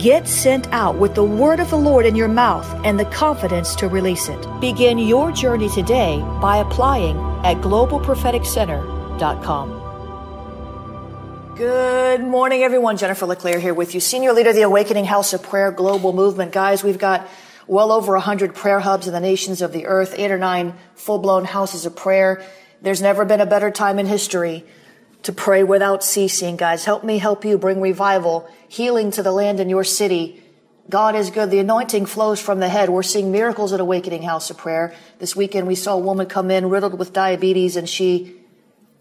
Get sent out with the word of the Lord in your mouth and the confidence to release it. Begin your journey today by applying at globalpropheticcenter.com. Good morning, everyone. Jennifer LeClaire here with you, Senior Leader of the Awakening House of Prayer Global Movement. Guys, we've got well over 100 prayer hubs in the nations of the earth, eight or nine full blown houses of prayer. There's never been a better time in history to pray without ceasing. Guys, help me help you bring revival, healing to the land in your city. God is good. The anointing flows from the head. We're seeing miracles at Awakening House of Prayer. This weekend we saw a woman come in riddled with diabetes and she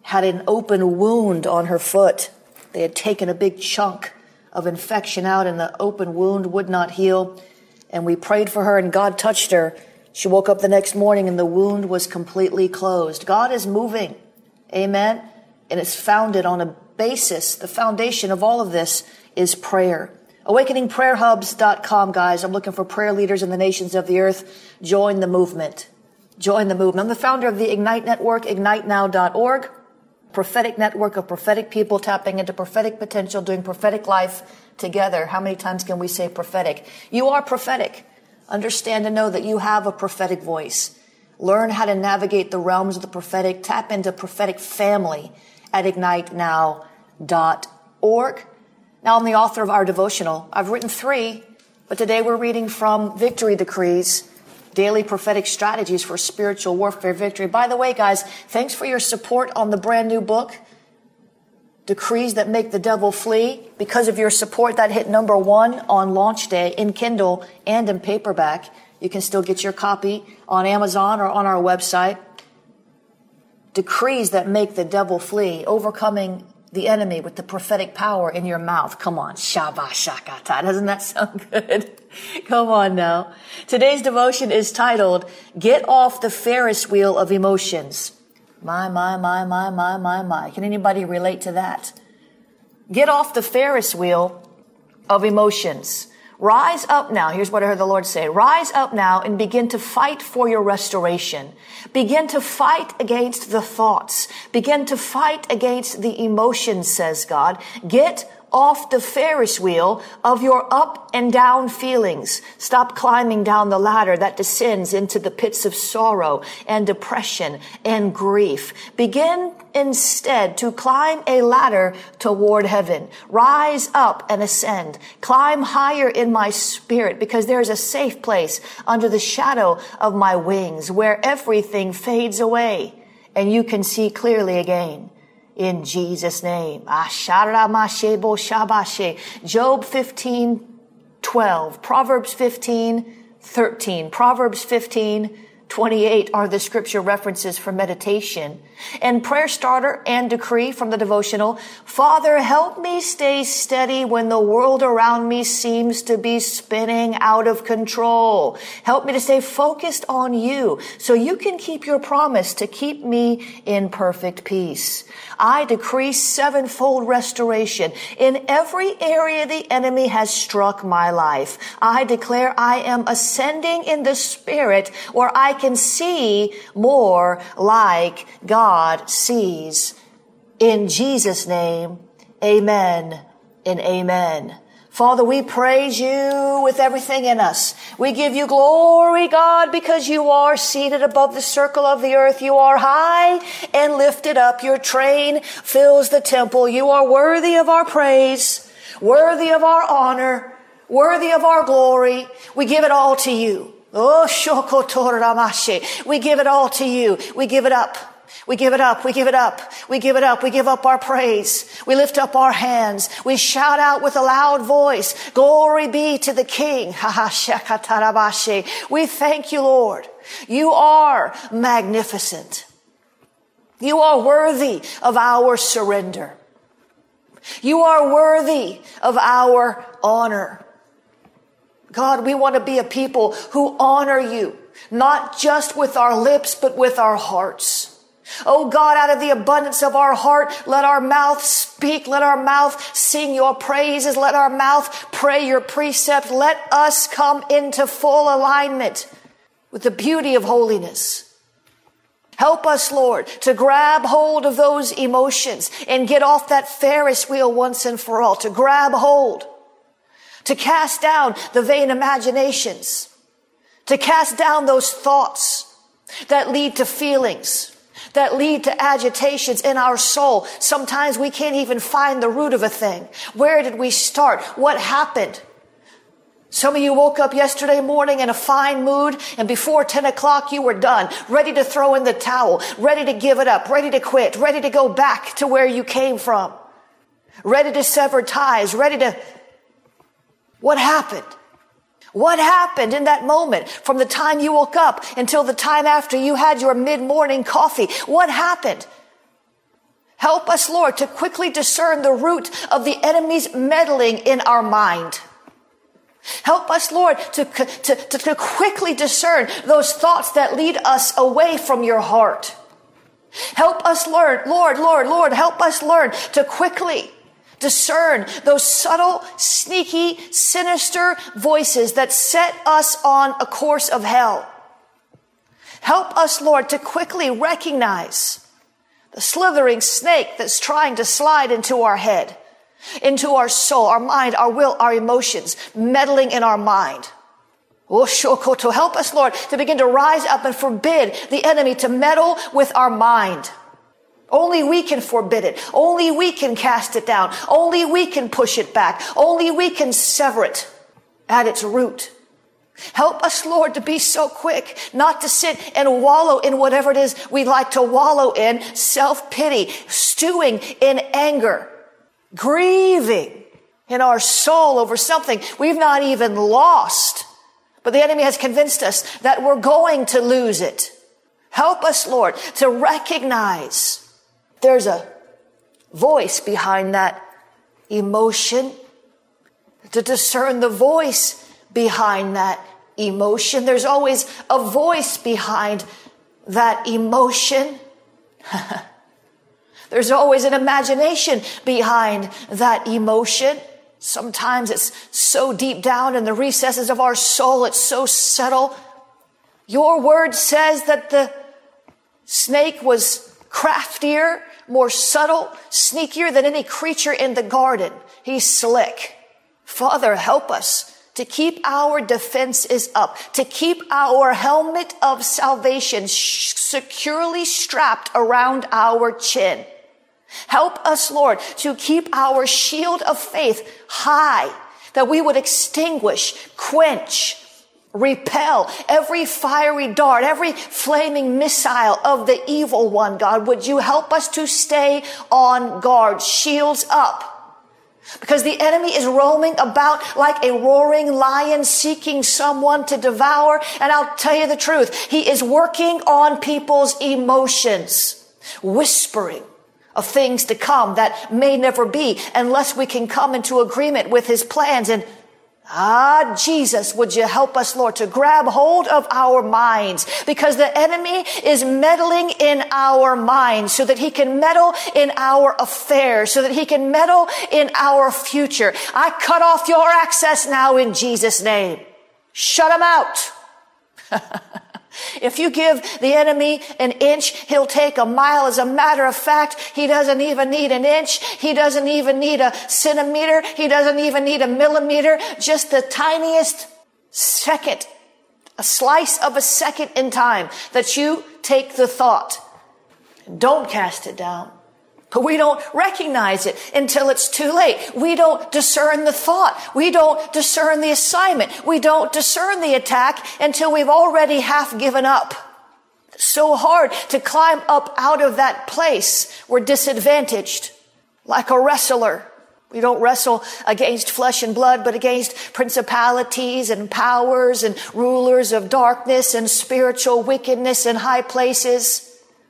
had an open wound on her foot. They had taken a big chunk of infection out and the open wound would not heal. And we prayed for her and God touched her. She woke up the next morning and the wound was completely closed. God is moving. Amen. And it's founded on a basis. The foundation of all of this is prayer. AwakeningPrayerHubs.com, guys. I'm looking for prayer leaders in the nations of the earth. Join the movement. Join the movement. I'm the founder of the Ignite Network, ignitenow.org prophetic network of prophetic people tapping into prophetic potential, doing prophetic life together. How many times can we say prophetic? You are prophetic. Understand and know that you have a prophetic voice. Learn how to navigate the realms of the prophetic. Tap into prophetic family at ignitenow.org. Now I'm the author of our devotional. I've written three, but today we're reading from Victory Decrees daily prophetic strategies for spiritual warfare victory. By the way, guys, thanks for your support on the brand new book, Decrees That Make the Devil Flee. Because of your support, that hit number one on launch day in Kindle and in paperback. You can still get your copy on Amazon or on our website. Decrees that make the devil flee, overcoming the enemy with the prophetic power in your mouth. Come on, Shabbat Shakata. Doesn't that sound good? Come on now. Today's devotion is titled, Get Off the Ferris Wheel of Emotions. My, my, my, my, my, my, my. Can anybody relate to that? Get off the Ferris wheel of emotions. Rise up now. Here's what I heard the Lord say. Rise up now and begin to fight for your restoration. Begin to fight against the thoughts. Begin to fight against the emotions, says God. Get off the Ferris wheel of your up and down feelings. Stop climbing down the ladder that descends into the pits of sorrow and depression and grief. Begin instead to climb a ladder toward heaven. Rise up and ascend. Climb higher in my spirit because there is a safe place under the shadow of my wings where everything fades away and you can see clearly again in Jesus' name. Job 15, 12, Proverbs 15, 13, Proverbs 15, 28 are the scripture references for meditation. And prayer starter and decree from the devotional, Father, help me stay steady when the world around me seems to be spinning out of control. Help me to stay focused on you so you can keep your promise to keep me in perfect peace. I decree sevenfold restoration in every area the enemy has struck my life. I declare I am ascending in the spirit where I can see more like God sees. In Jesus' name, amen and amen. Father, we praise you with everything in us. We give you glory, God, because you are seated above the circle of the earth. You are high and lifted up. Your train fills the temple. You are worthy of our praise, worthy of our honor, worthy of our glory. We give it all to you. Oh. We give it all to you. We give it up. We give it up. We give it up. We give it up. We give up our praise. We lift up our hands. We shout out with a loud voice. Glory be to the King. We thank you, Lord. You are magnificent. You are worthy of our surrender. You are worthy of our honor. God, we want to be a people who honor you, not just with our lips, but with our hearts. Oh God, out of the abundance of our heart, let our mouth speak. Let our mouth sing your praises. Let our mouth pray your precepts. Let us come into full alignment with the beauty of holiness. Help us, Lord, to grab hold of those emotions and get off that Ferris wheel once and for all, to grab hold, to cast down the vain imaginations, to cast down those thoughts that lead to feelings that lead to agitations in our soul. Sometimes we can't even find the root of a thing. Where did we start? What happened? Some of you woke up yesterday morning in a fine mood and before 10 o'clock you were done, ready to throw in the towel, ready to give it up, ready to quit, ready to go back to where you came from, ready to sever ties, ready to, what happened? What happened in that moment from the time you woke up until the time after you had your mid-morning coffee? What happened? Help us, Lord, to quickly discern the root of the enemy's meddling in our mind. Help us, Lord, to, to, to, to quickly discern those thoughts that lead us away from your heart. Help us learn, Lord, Lord, Lord, help us learn to quickly discern those subtle, sneaky, sinister voices that set us on a course of hell. Help us, Lord, to quickly recognize the slithering snake that's trying to slide into our head, into our soul, our mind, our will, our emotions, meddling in our mind. Oh, to help us, Lord, to begin to rise up and forbid the enemy to meddle with our mind. Only we can forbid it. Only we can cast it down. Only we can push it back. Only we can sever it at its root. Help us, Lord, to be so quick, not to sit and wallow in whatever it is we like to wallow in, self-pity, stewing in anger, grieving in our soul over something we've not even lost. But the enemy has convinced us that we're going to lose it. Help us, Lord, to recognize there's a voice behind that emotion. To discern the voice behind that emotion. There's always a voice behind that emotion. There's always an imagination behind that emotion. Sometimes it's so deep down in the recesses of our soul, it's so subtle. Your word says that the snake was craftier more subtle, sneakier than any creature in the garden. He's slick. Father, help us to keep our defenses up, to keep our helmet of salvation sh- securely strapped around our chin. Help us, Lord, to keep our shield of faith high, that we would extinguish, quench, repel every fiery dart, every flaming missile of the evil one, God. Would you help us to stay on guard, shields up, Because the enemy is roaming about like a roaring lion seeking someone to devour. And I'll tell you the truth. He is working on people's emotions, whispering of things to come that may never be unless we can come into agreement with his plans and Ah, Jesus, would you help us, Lord, to grab hold of our minds because the enemy is meddling in our minds so that he can meddle in our affairs, so that he can meddle in our future. I cut off your access now in Jesus' name. Shut him out. If you give the enemy an inch, he'll take a mile. As a matter of fact, he doesn't even need an inch. He doesn't even need a centimeter. He doesn't even need a millimeter. Just the tiniest second, a slice of a second in time that you take the thought. Don't cast it down. But we don't recognize it until it's too late. We don't discern the thought. We don't discern the assignment. We don't discern the attack until we've already half given up. so hard to climb up out of that place. We're disadvantaged. Like a wrestler. We don't wrestle against flesh and blood, but against principalities and powers and rulers of darkness and spiritual wickedness in high places.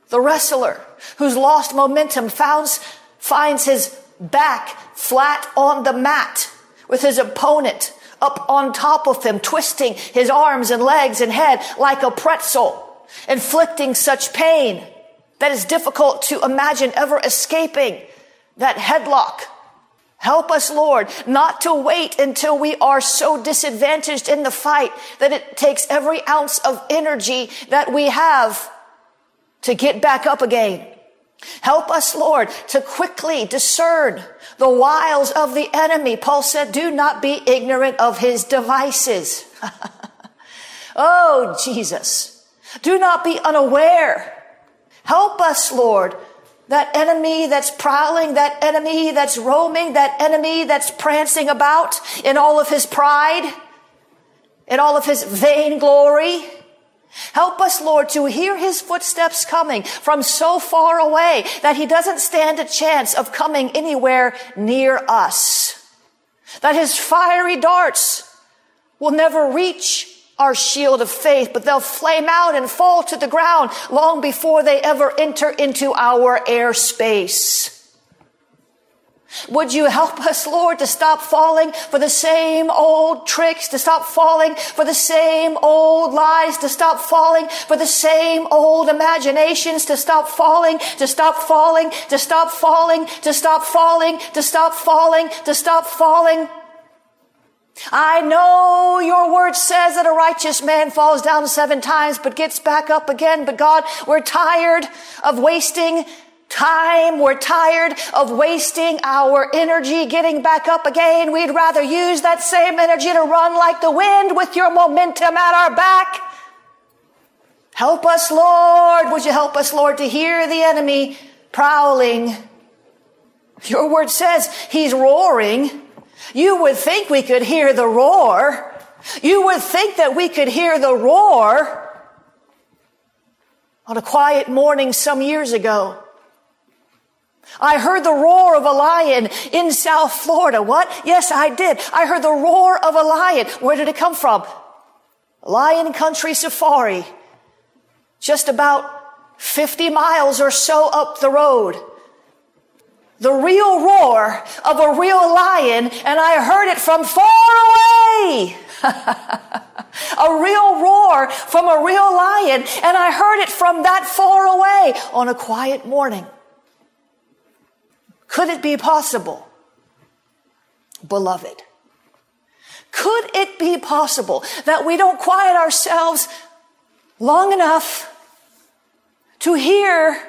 The wrestler who's lost momentum finds, finds his back flat on the mat with his opponent up on top of him, twisting his arms and legs and head like a pretzel, inflicting such pain that is difficult to imagine ever escaping that headlock. Help us, Lord, not to wait until we are so disadvantaged in the fight that it takes every ounce of energy that we have to get back up again. Help us, Lord, to quickly discern the wiles of the enemy. Paul said, do not be ignorant of his devices. oh, Jesus. Do not be unaware. Help us, Lord, that enemy that's prowling, that enemy that's roaming, that enemy that's prancing about in all of his pride, in all of his vainglory. glory. Help us, Lord, to hear his footsteps coming from so far away that he doesn't stand a chance of coming anywhere near us. That his fiery darts will never reach our shield of faith, but they'll flame out and fall to the ground long before they ever enter into our airspace. Would you help us, Lord, to stop falling for the same old tricks, to stop falling for the same old lies, to stop falling for the same old imaginations, to stop falling, to stop falling, to stop falling, to stop falling, to stop falling, to stop falling. I know your word says that a righteous man falls down seven times but gets back up again. But God, we're tired of wasting time. We're tired of wasting our energy getting back up again. We'd rather use that same energy to run like the wind with your momentum at our back. Help us, Lord. Would you help us, Lord, to hear the enemy prowling? Your word says he's roaring. You would think we could hear the roar. You would think that we could hear the roar on a quiet morning some years ago. I heard the roar of a lion in South Florida. What? Yes, I did. I heard the roar of a lion. Where did it come from? Lion Country Safari. Just about 50 miles or so up the road. The real roar of a real lion, and I heard it from far away. a real roar from a real lion, and I heard it from that far away on a quiet morning. Could it be possible, beloved? Could it be possible that we don't quiet ourselves long enough to hear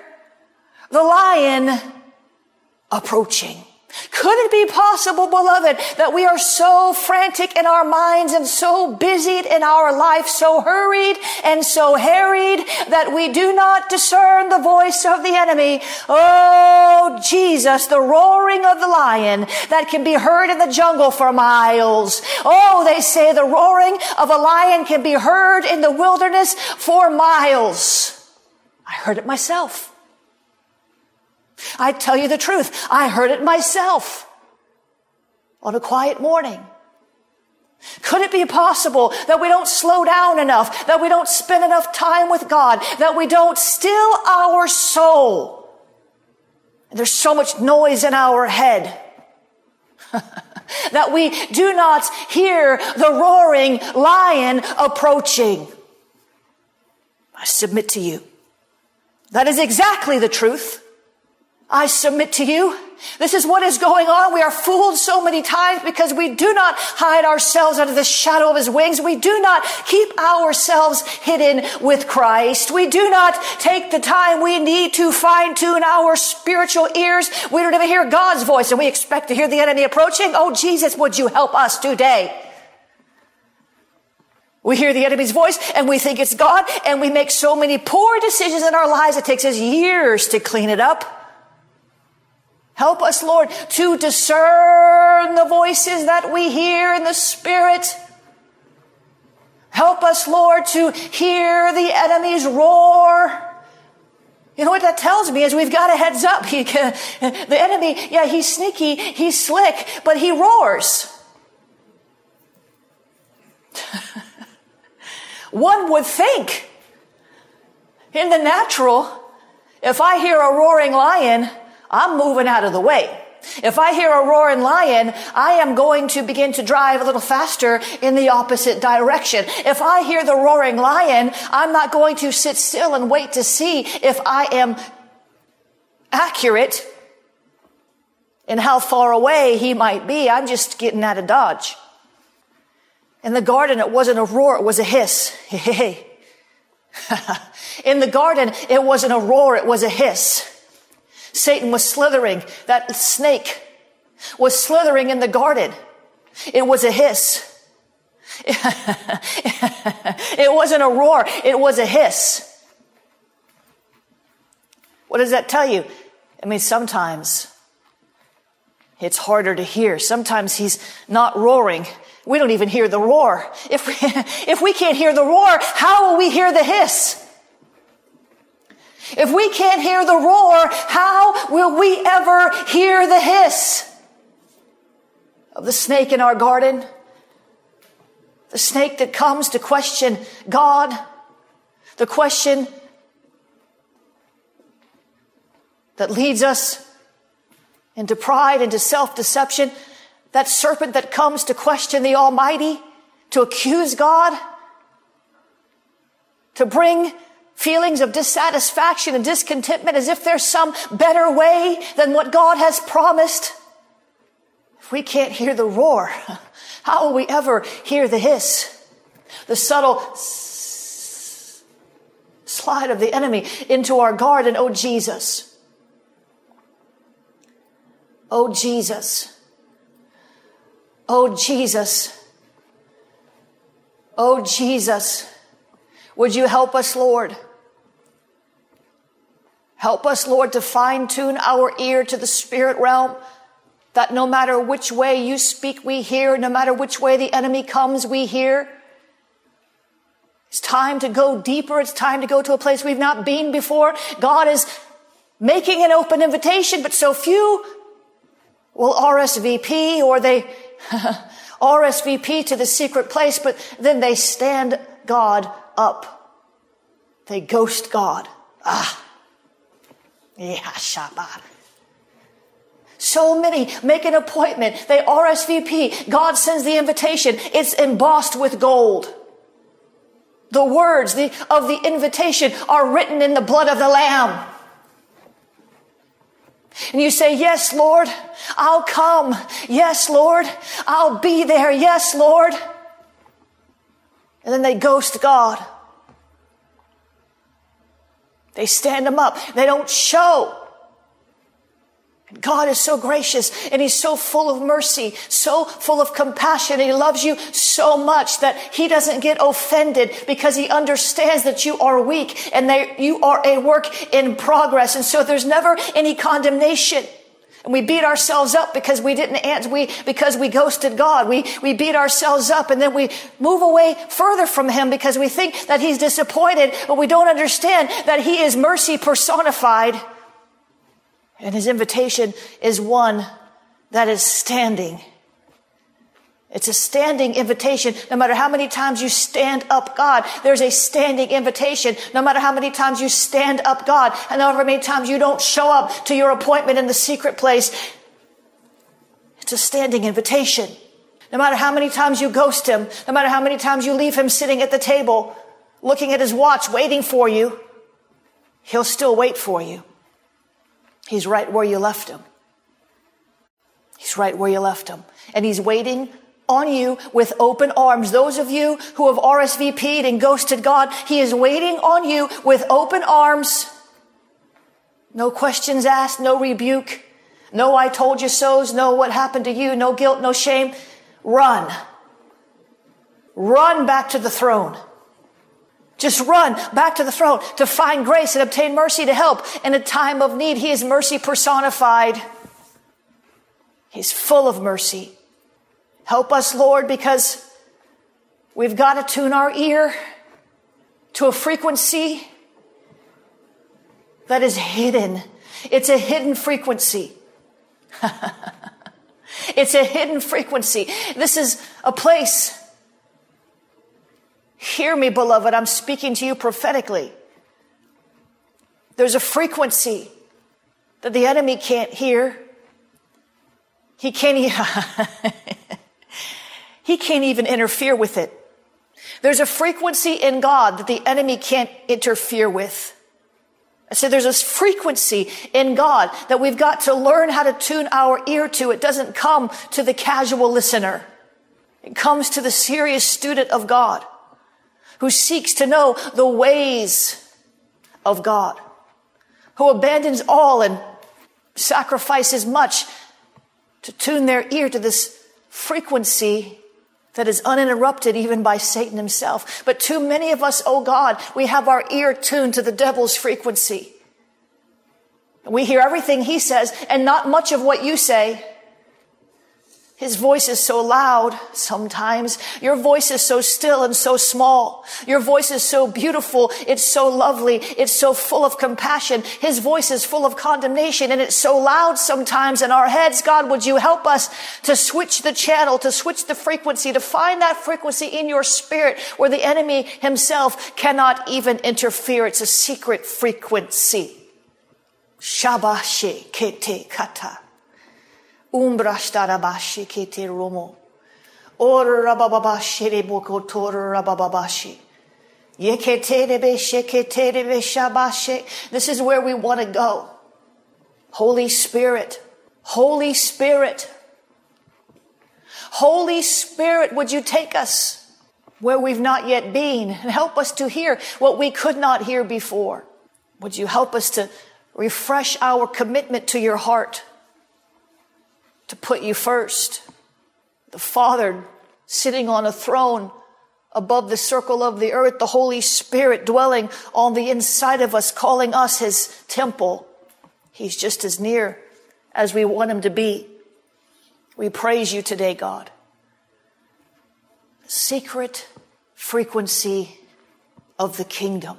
the lion approaching? Could it be possible, beloved, that we are so frantic in our minds and so busied in our life, so hurried and so harried that we do not discern the voice of the enemy? Oh, Jesus, the roaring of the lion that can be heard in the jungle for miles. Oh, they say the roaring of a lion can be heard in the wilderness for miles. I heard it myself. I tell you the truth. I heard it myself. on a quiet morning? Could it be possible that we don't slow down enough, that we don't spend enough time with God, that we don't still our soul? There's so much noise in our head that we do not hear the roaring lion approaching. I submit to you. That is exactly the truth. I submit to you. This is what is going on. We are fooled so many times because we do not hide ourselves under the shadow of his wings. We do not keep ourselves hidden with Christ. We do not take the time we need to fine tune our spiritual ears. We don't even hear God's voice and we expect to hear the enemy approaching. Oh, Jesus, would you help us today? We hear the enemy's voice and we think it's God and we make so many poor decisions in our lives. It takes us years to clean it up. Help us, Lord, to discern the voices that we hear in the Spirit. Help us, Lord, to hear the enemy's roar. You know what that tells me is we've got a heads up. He, the enemy, yeah, he's sneaky, he's slick, but he roars. One would think in the natural, if I hear a roaring lion, I'm moving out of the way. If I hear a roaring lion, I am going to begin to drive a little faster in the opposite direction. If I hear the roaring lion, I'm not going to sit still and wait to see if I am accurate in how far away he might be. I'm just getting out of dodge. In the garden, it wasn't a roar, it was a hiss. in the garden, it wasn't a roar, it was a hiss. Satan was slithering. That snake was slithering in the garden. It was a hiss. it wasn't a roar. It was a hiss. What does that tell you? I mean, sometimes it's harder to hear. Sometimes he's not roaring. We don't even hear the roar. If we, if we can't hear the roar, how will we hear the hiss? If we can't hear the roar, how will we ever hear the hiss of the snake in our garden? The snake that comes to question God, the question that leads us into pride, into self-deception, that serpent that comes to question the Almighty, to accuse God, to bring feelings of dissatisfaction and discontentment as if there's some better way than what God has promised. If we can't hear the roar, how will we ever hear the hiss? The subtle slide of the enemy into our garden. Oh, Jesus. Oh, Jesus. Oh, Jesus. Oh, Jesus. Would you help us, Lord? Help us, Lord, to fine tune our ear to the spirit realm that no matter which way you speak, we hear. No matter which way the enemy comes, we hear. It's time to go deeper. It's time to go to a place we've not been before. God is making an open invitation, but so few will RSVP or they RSVP to the secret place, but then they stand God up. They ghost God. Ah. So many make an appointment. They RSVP. God sends the invitation. It's embossed with gold. The words of the invitation are written in the blood of the Lamb. And you say, Yes, Lord, I'll come. Yes, Lord, I'll be there. Yes, Lord. And then they ghost God. They stand them up. They don't show. God is so gracious and he's so full of mercy, so full of compassion. He loves you so much that he doesn't get offended because he understands that you are weak and that you are a work in progress. And so there's never any condemnation. And we beat ourselves up because we didn't answer, we, because we ghosted God. We, we beat ourselves up and then we move away further from Him because we think that He's disappointed, but we don't understand that He is mercy personified. And His invitation is one that is standing It's a standing invitation. No matter how many times you stand up God, there's a standing invitation. No matter how many times you stand up God, and however many times you don't show up to your appointment in the secret place, it's a standing invitation. No matter how many times you ghost him, no matter how many times you leave him sitting at the table, looking at his watch, waiting for you, he'll still wait for you. He's right where you left him. He's right where you left him. And he's waiting on you with open arms. Those of you who have RSVP'd and ghosted God, He is waiting on you with open arms. No questions asked, no rebuke, no I told you so's, no what happened to you, no guilt, no shame. Run. Run back to the throne. Just run back to the throne to find grace and obtain mercy to help in a time of need. He is mercy personified. He's full of mercy. Help us, Lord, because we've got to tune our ear to a frequency that is hidden. It's a hidden frequency. it's a hidden frequency. This is a place. Hear me, beloved. I'm speaking to you prophetically. There's a frequency that the enemy can't hear. He can't. He can't even interfere with it. There's a frequency in God that the enemy can't interfere with. I said there's a frequency in God that we've got to learn how to tune our ear to. It doesn't come to the casual listener. It comes to the serious student of God who seeks to know the ways of God, who abandons all and sacrifices much to tune their ear to this frequency that is uninterrupted even by Satan himself. But too many of us, oh God, we have our ear tuned to the devil's frequency. We hear everything he says and not much of what you say. His voice is so loud sometimes. Your voice is so still and so small. Your voice is so beautiful. It's so lovely. It's so full of compassion. His voice is full of condemnation and it's so loud sometimes in our heads. God, would you help us to switch the channel, to switch the frequency, to find that frequency in your spirit where the enemy himself cannot even interfere. It's a secret frequency. Shabashe kete kata. Umbrashtarabashi kete romo. Or rabababashi reboko tor rabababashi. This is where we want to go. Holy Spirit, Holy Spirit, Holy Spirit, would you take us where we've not yet been and help us to hear what we could not hear before? Would you help us to refresh our commitment to your heart? To put you first. The Father sitting on a throne above the circle of the earth, the Holy Spirit dwelling on the inside of us, calling us his temple. He's just as near as we want him to be. We praise you today, God. The secret frequency of the kingdom.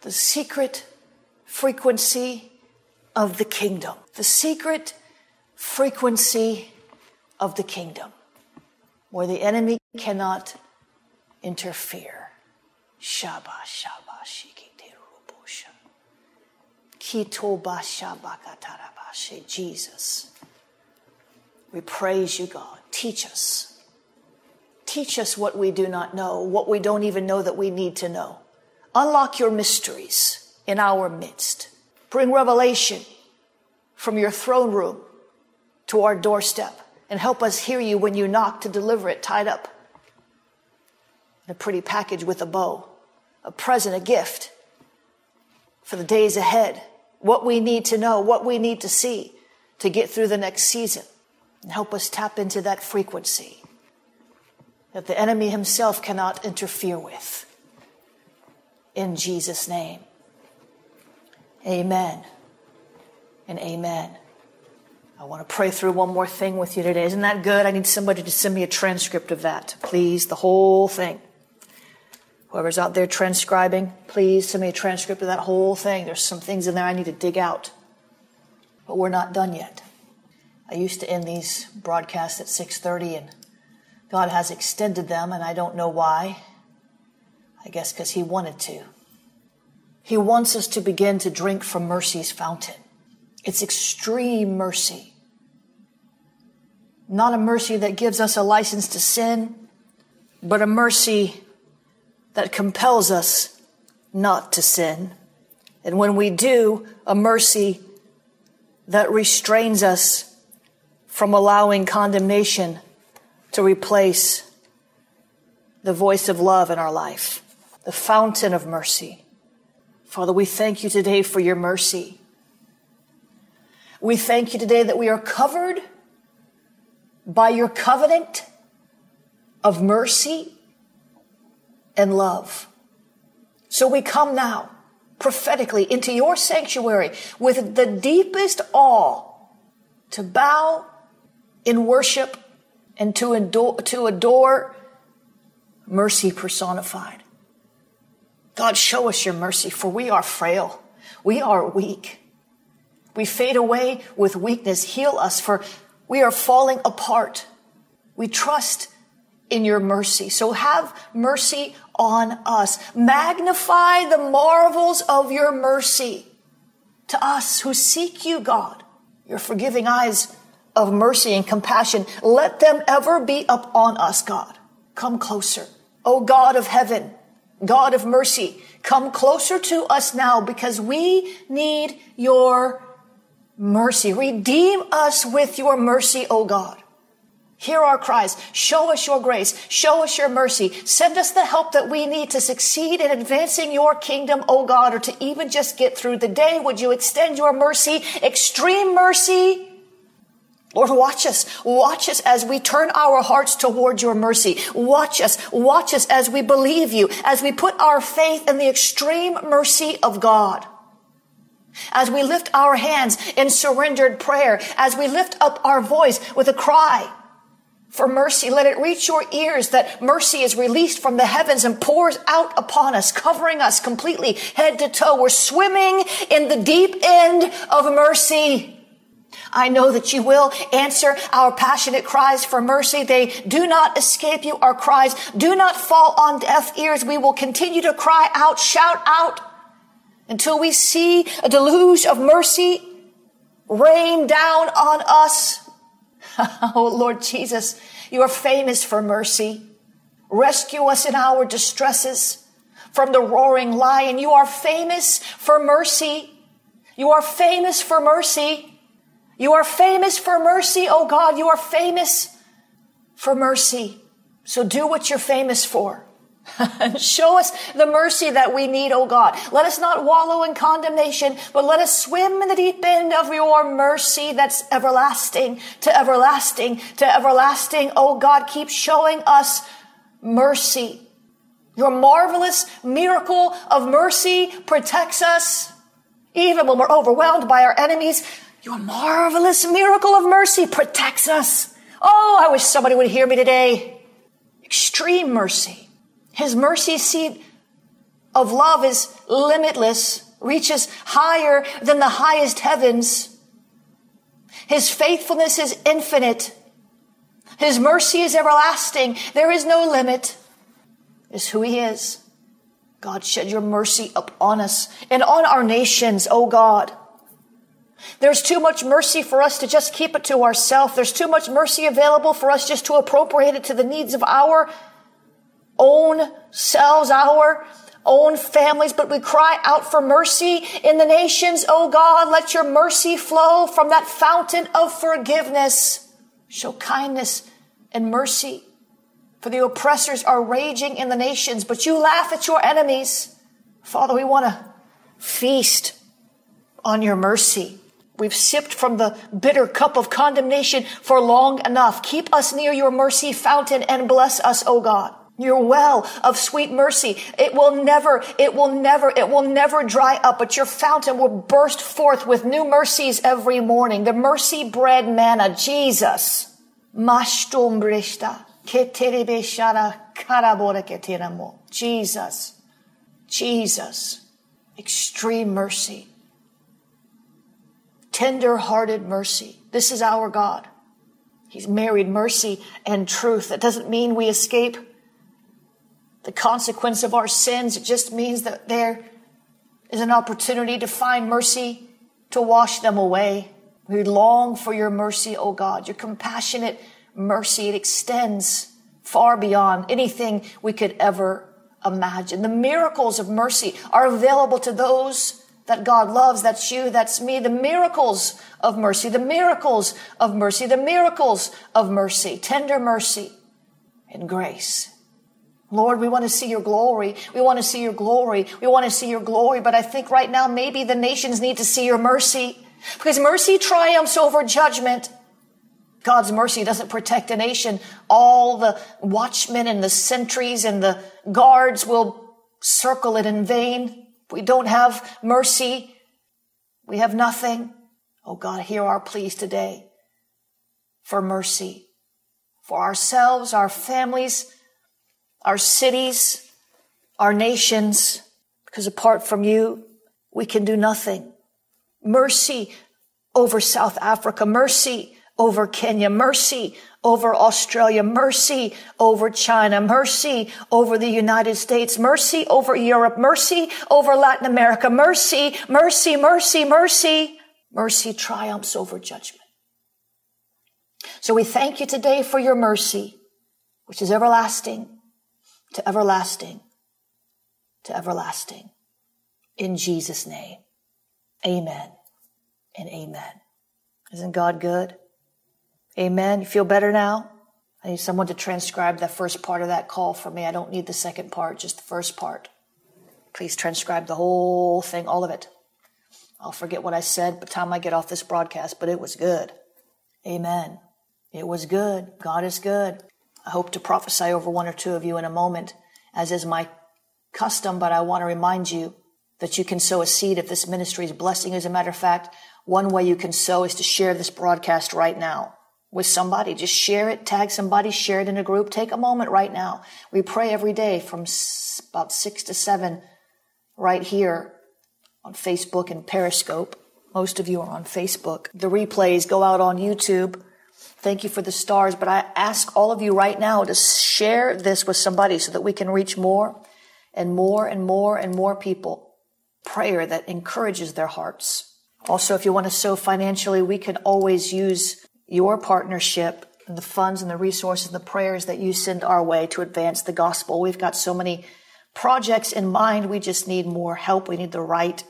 The secret frequency of the kingdom. The secret frequency of the kingdom where the enemy cannot interfere. Shaba shaba shikite rubosha. Kitoba shabakatarabashe. Jesus. We praise you, God. Teach us. Teach us what we do not know, what we don't even know that we need to know. Unlock your mysteries in our midst. Bring revelation from your throne room to our doorstep and help us hear you when you knock to deliver it tied up in a pretty package with a bow, a present, a gift for the days ahead, what we need to know, what we need to see to get through the next season and help us tap into that frequency that the enemy himself cannot interfere with. In Jesus' name. Amen and amen. I want to pray through one more thing with you today. Isn't that good? I need somebody to send me a transcript of that, please, the whole thing. Whoever's out there transcribing, please send me a transcript of that whole thing. There's some things in there I need to dig out. But we're not done yet. I used to end these broadcasts at 6:30 and God has extended them, and I don't know why. I guess because He wanted to. He wants us to begin to drink from mercy's fountain. It's extreme mercy. Not a mercy that gives us a license to sin, but a mercy that compels us not to sin. And when we do, a mercy that restrains us from allowing condemnation to replace the voice of love in our life, the fountain of mercy. Father, we thank you today for your mercy. We thank you today that we are covered by your covenant of mercy and love. So we come now prophetically into your sanctuary with the deepest awe to bow in worship and to adore, to adore mercy personified. God, show us your mercy, for we are frail. We are weak. We fade away with weakness. Heal us, for we are falling apart. We trust in your mercy. So have mercy on us. Magnify the marvels of your mercy to us who seek you, God. Your forgiving eyes of mercy and compassion, let them ever be upon us, God. Come closer. O God of heaven, God of mercy, come closer to us now because we need your mercy. Redeem us with your mercy, O God. Hear our cries. Show us your grace. Show us your mercy. Send us the help that we need to succeed in advancing your kingdom, O God, or to even just get through the day. Would you extend your mercy, extreme mercy? Lord, watch us. Watch us as we turn our hearts toward your mercy. Watch us. Watch us as we believe you, as we put our faith in the extreme mercy of God. As we lift our hands in surrendered prayer, as we lift up our voice with a cry, for mercy. Let it reach your ears that mercy is released from the heavens and pours out upon us, covering us completely head to toe. We're swimming in the deep end of mercy. I know that you will answer our passionate cries for mercy. They do not escape you. Our cries do not fall on deaf ears. We will continue to cry out, shout out until we see a deluge of mercy rain down on us oh, Lord Jesus, you are famous for mercy. Rescue us in our distresses from the roaring lion. You are famous for mercy. You are famous for mercy. You are famous for mercy, oh God. You are famous for mercy. So do what you're famous for. Show us the mercy that we need, O God. Let us not wallow in condemnation, but let us swim in the deep end of your mercy that's everlasting to everlasting to everlasting. O God, keep showing us mercy. Your marvelous miracle of mercy protects us even when we're overwhelmed by our enemies. Your marvelous miracle of mercy protects us. Oh, I wish somebody would hear me today. Extreme mercy his mercy seat of love is limitless, reaches higher than the highest heavens. His faithfulness is infinite. His mercy is everlasting. There is no limit. Is who he is. God, shed your mercy upon us and on our nations, O God. There's too much mercy for us to just keep it to ourselves. There's too much mercy available for us just to appropriate it to the needs of our own selves, our own families, but we cry out for mercy in the nations. Oh God, let your mercy flow from that fountain of forgiveness. Show kindness and mercy. For the oppressors are raging in the nations, but you laugh at your enemies. Father, we want to feast on your mercy. We've sipped from the bitter cup of condemnation for long enough. Keep us near your mercy fountain and bless us, O God your well of sweet mercy. It will never, it will never, it will never dry up, but your fountain will burst forth with new mercies every morning. The mercy bread manna, Jesus. Jesus. Jesus. Extreme mercy. Tender hearted mercy. This is our God. He's married mercy and truth. That doesn't mean we escape the consequence of our sins. It just means that there is an opportunity to find mercy to wash them away. We long for your mercy, O God, your compassionate mercy. It extends far beyond anything we could ever imagine. The miracles of mercy are available to those that God loves. That's you. That's me. The miracles of mercy, the miracles of mercy, the miracles of mercy, tender mercy and grace. Lord, we want to see your glory. We want to see your glory. We want to see your glory. But I think right now maybe the nations need to see your mercy because mercy triumphs over judgment. God's mercy doesn't protect a nation. All the watchmen and the sentries and the guards will circle it in vain. We don't have mercy. We have nothing. Oh God, hear our pleas today for mercy for ourselves, our families, our cities, our nations, because apart from you, we can do nothing. Mercy over South Africa, mercy over Kenya, mercy over Australia, mercy over China, mercy over the United States, mercy over Europe, mercy over Latin America, mercy, mercy, mercy, mercy. Mercy triumphs over judgment. So we thank you today for your mercy, which is everlasting to everlasting to everlasting. In Jesus' name. Amen and amen. Isn't God good? Amen. You feel better now? I need someone to transcribe the first part of that call for me. I don't need the second part, just the first part. Please transcribe the whole thing, all of it. I'll forget what I said by the time I get off this broadcast, but it was good. Amen. It was good. God is good. I hope to prophesy over one or two of you in a moment, as is my custom, but I want to remind you that you can sow a seed if this ministry is blessing. As a matter of fact, one way you can sow is to share this broadcast right now with somebody. Just share it, tag somebody, share it in a group. Take a moment right now. We pray every day from about six to seven right here on Facebook and Periscope. Most of you are on Facebook. The replays go out on YouTube. Thank you for the stars, but I ask all of you right now to share this with somebody so that we can reach more and more and more and more people. Prayer that encourages their hearts. Also, if you want to sow financially, we can always use your partnership and the funds and the resources and the prayers that you send our way to advance the gospel. We've got so many projects in mind. We just need more help. We need the right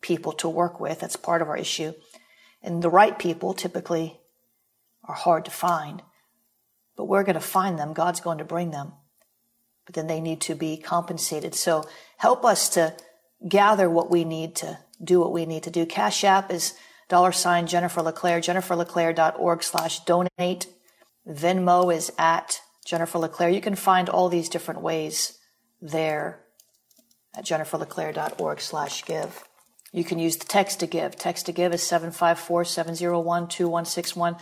people to work with. That's part of our issue. And the right people typically are hard to find, but we're going to find them. God's going to bring them. But then they need to be compensated. So help us to gather what we need to do what we need to do. Cash App is dollar sign Jennifer LeClaire, jenniferleclaire.org slash donate. Venmo is at Jennifer LeClaire. You can find all these different ways there at jenniferleclaire.org slash give. You can use the text to give. Text to give is 754 701 2161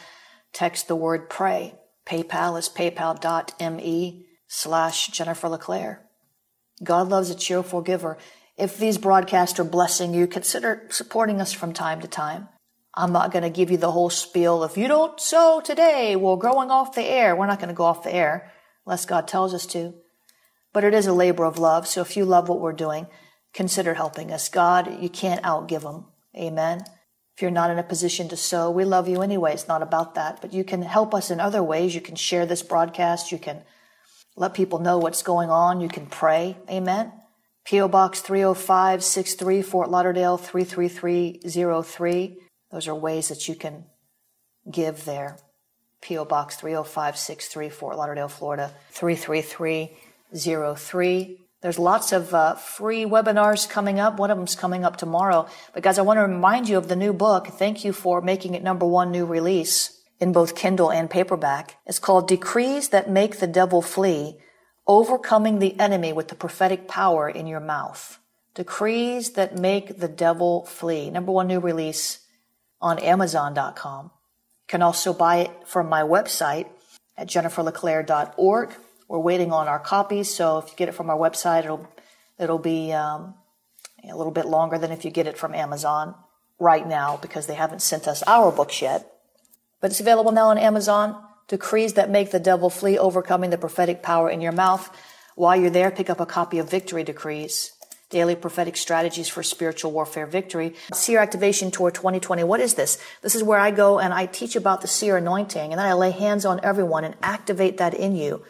text the word pray. PayPal is paypal.me slash Jennifer LeClaire. God loves a cheerful giver. If these broadcasts are blessing you, consider supporting us from time to time. I'm not going to give you the whole spiel. If you don't sow today, we're going off the air. We're not going to go off the air unless God tells us to. But it is a labor of love. So if you love what we're doing, consider helping us. God, you can't outgive them. Amen. If you're not in a position to sow, we love you anyway. It's not about that, but you can help us in other ways. You can share this broadcast. You can let people know what's going on. You can pray. Amen. P.O. Box 30563, Fort Lauderdale 33303. Those are ways that you can give there. P.O. Box 30563, Fort Lauderdale, Florida 33303. There's lots of uh, free webinars coming up. One of them's coming up tomorrow. But guys, I want to remind you of the new book. Thank you for making it number one new release in both Kindle and paperback. It's called Decrees That Make the Devil Flee, Overcoming the Enemy with the Prophetic Power in Your Mouth. Decrees That Make the Devil Flee. Number one new release on Amazon.com. You can also buy it from my website at jenniferleclaire.org we're waiting on our copies, so if you get it from our website, it'll it'll be um, a little bit longer than if you get it from Amazon right now because they haven't sent us our books yet. But it's available now on Amazon. decrees that make the devil flee, overcoming the prophetic power in your mouth. While you're there, pick up a copy of Victory Decrees. Daily prophetic strategies for spiritual warfare victory. Seer Activation Tour 2020. What is this? This is where I go and I teach about the seer anointing and then I lay hands on everyone and activate that in you.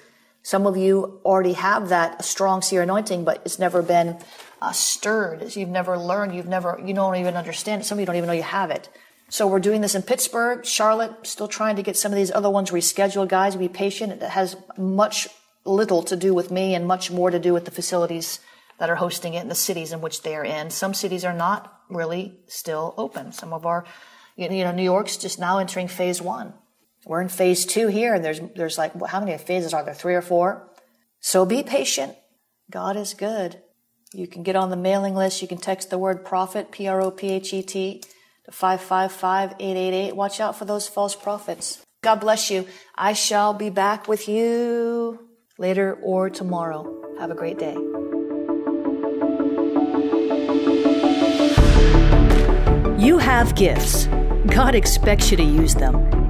Some of you already have that strong seer anointing, but it's never been uh, stirred. You've never learned. You've never, you don't even understand. Some of you don't even know you have it. So we're doing this in Pittsburgh, Charlotte, still trying to get some of these other ones rescheduled. Guys, be patient. It has much little to do with me and much more to do with the facilities that are hosting it and the cities in which they are in. Some cities are not really still open. Some of our, you know, New York's just now entering phase one. We're in phase two here, and there's there's like how many phases are there? Three or four. So be patient. God is good. You can get on the mailing list. You can text the word prophet, P R O P H E T, to 555 888. Watch out for those false prophets. God bless you. I shall be back with you later or tomorrow. Have a great day. You have gifts. God expects you to use them.